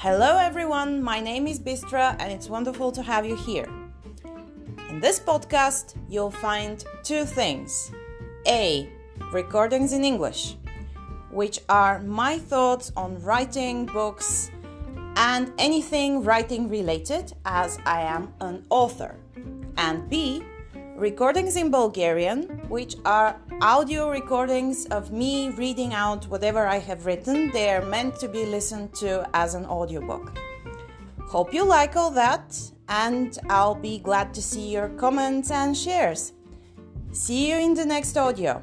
Hello, everyone. My name is Bistra, and it's wonderful to have you here. In this podcast, you'll find two things A. Recordings in English, which are my thoughts on writing, books, and anything writing related, as I am an author. And B. Recordings in Bulgarian, which are audio recordings of me reading out whatever I have written. They are meant to be listened to as an audiobook. Hope you like all that, and I'll be glad to see your comments and shares. See you in the next audio.